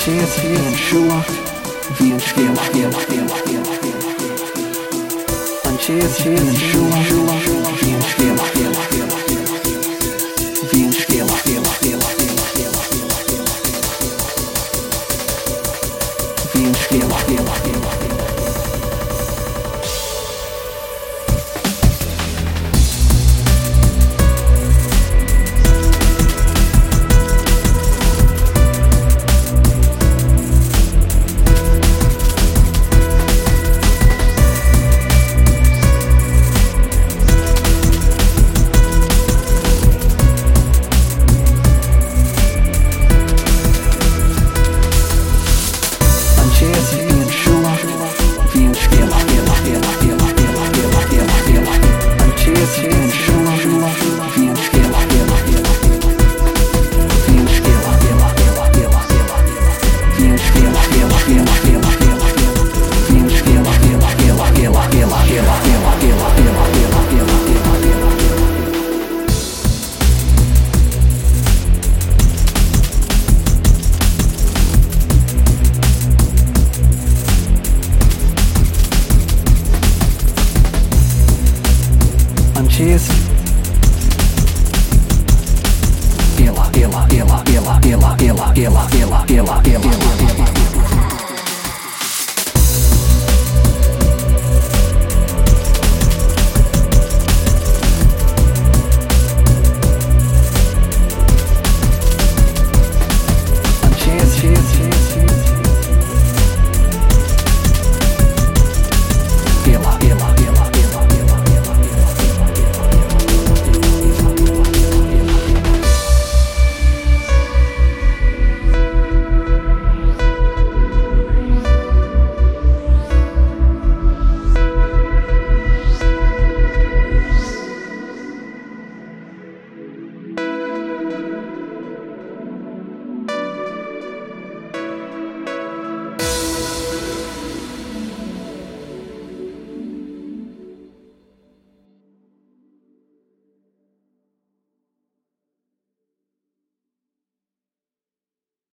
Schuhe, wie ein Spiel, Spiel, Spiel, Spiel, Spiel. Anches, wie ein Schuhe, wie ein Spiel, Spiel, Spiel, Spiel. Wie ein Spiel, Spiel, Spiel, Spiel, Spiel, Spiel. Wie ein Spiel, Spiel, Spiel, Ela, ela, ela, ela, ela, ela, ela, ela, ela, ela, ela.